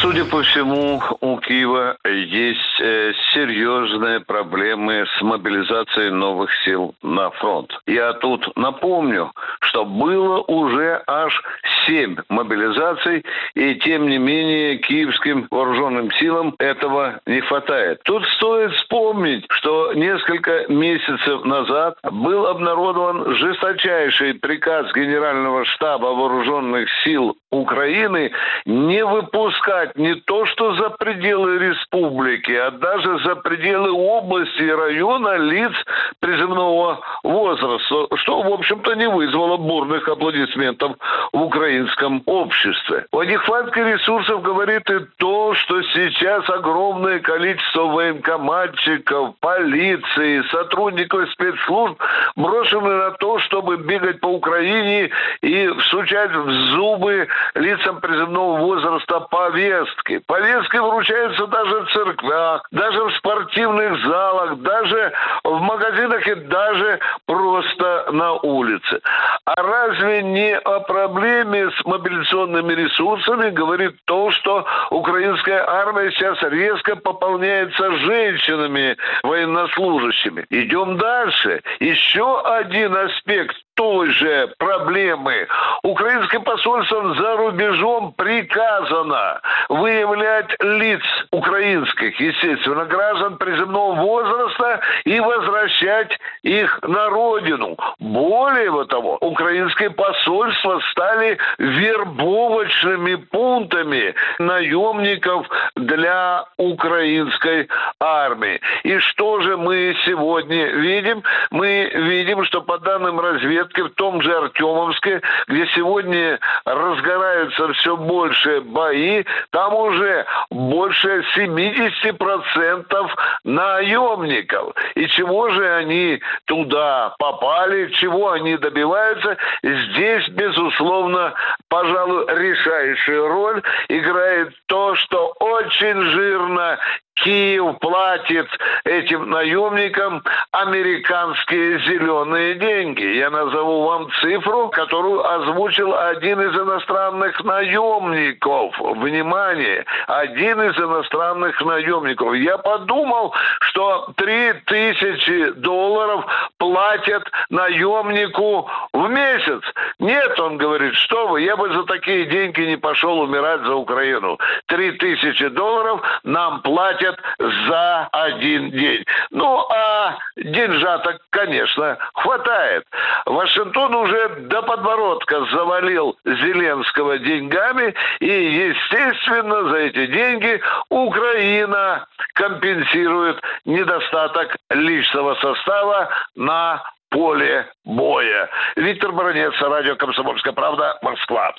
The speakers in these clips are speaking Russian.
Судя по всему, у Киева есть э, серьезные проблемы с мобилизацией новых сил на фронт. Я тут напомню, что было уже аж семь мобилизаций, и тем не менее киевским вооруженным силам этого не хватает. Тут стоит вспомнить, что несколько месяцев назад был обнародован жесточайший приказ Генерального штаба вооруженных сил Украины не выпускать не то что за пределы республики, а даже за пределы области и района лиц призывного возраста, что, в общем-то, не вызвало бурных аплодисментов в украинском обществе. О нехватке ресурсов говорит и то, что сейчас огромное количество военкоматчиков, полиции, сотрудников спецслужб брошены на то, чтобы бегать по Украине и всучать в зубы лицам призывного возраста повестки. Повестки вручаются даже в церквях, даже в спортивных залах, даже в магазинах и даже просто на улице. А разве не о проблеме с мобилизационными ресурсами говорит то, что украинская армия сейчас резко пополняется женщинами военнослужащими? Идем дальше. Еще один аспект той же проблемы. Украинским посольством за рубежом приказано выявлять лиц украинских, естественно, граждан приземного возраста и возвращать их на родину. Более того, украинские посольства стали вербовочными пунктами наемников для украинской армии. И что же мы сегодня видим? Мы видим, что по данным разведки в том же Артемовске, где сегодня разгораются все больше бои, там уже больше 70% наемников. И чего же они туда попали, чего они добиваются? Здесь, безусловно, пожалуй, решающую роль играет то, что очень жирно Киев платит этим наемникам американские зеленые деньги. Я назову вам цифру, которую озвучил один из иностранных наемников. Внимание, один из иностранных наемников. Я подумал, что 3000 долларов платят наемнику в месяц. Нет, он говорит, что вы, я бы за такие деньги не пошел умирать за Украину. 3000 долларов нам платят за один день. Ну, а деньжата, конечно, хватает. Вашингтон уже до подбородка завалил Зеленского деньгами, и, естественно, за эти деньги Украина компенсирует недостаток личного состава на поле боя. Виктор Баранец, радио «Комсомольская правда», Москва.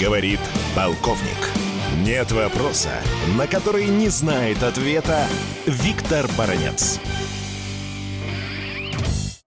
Говорит полковник. Нет вопроса, на который не знает ответа Виктор Баранец.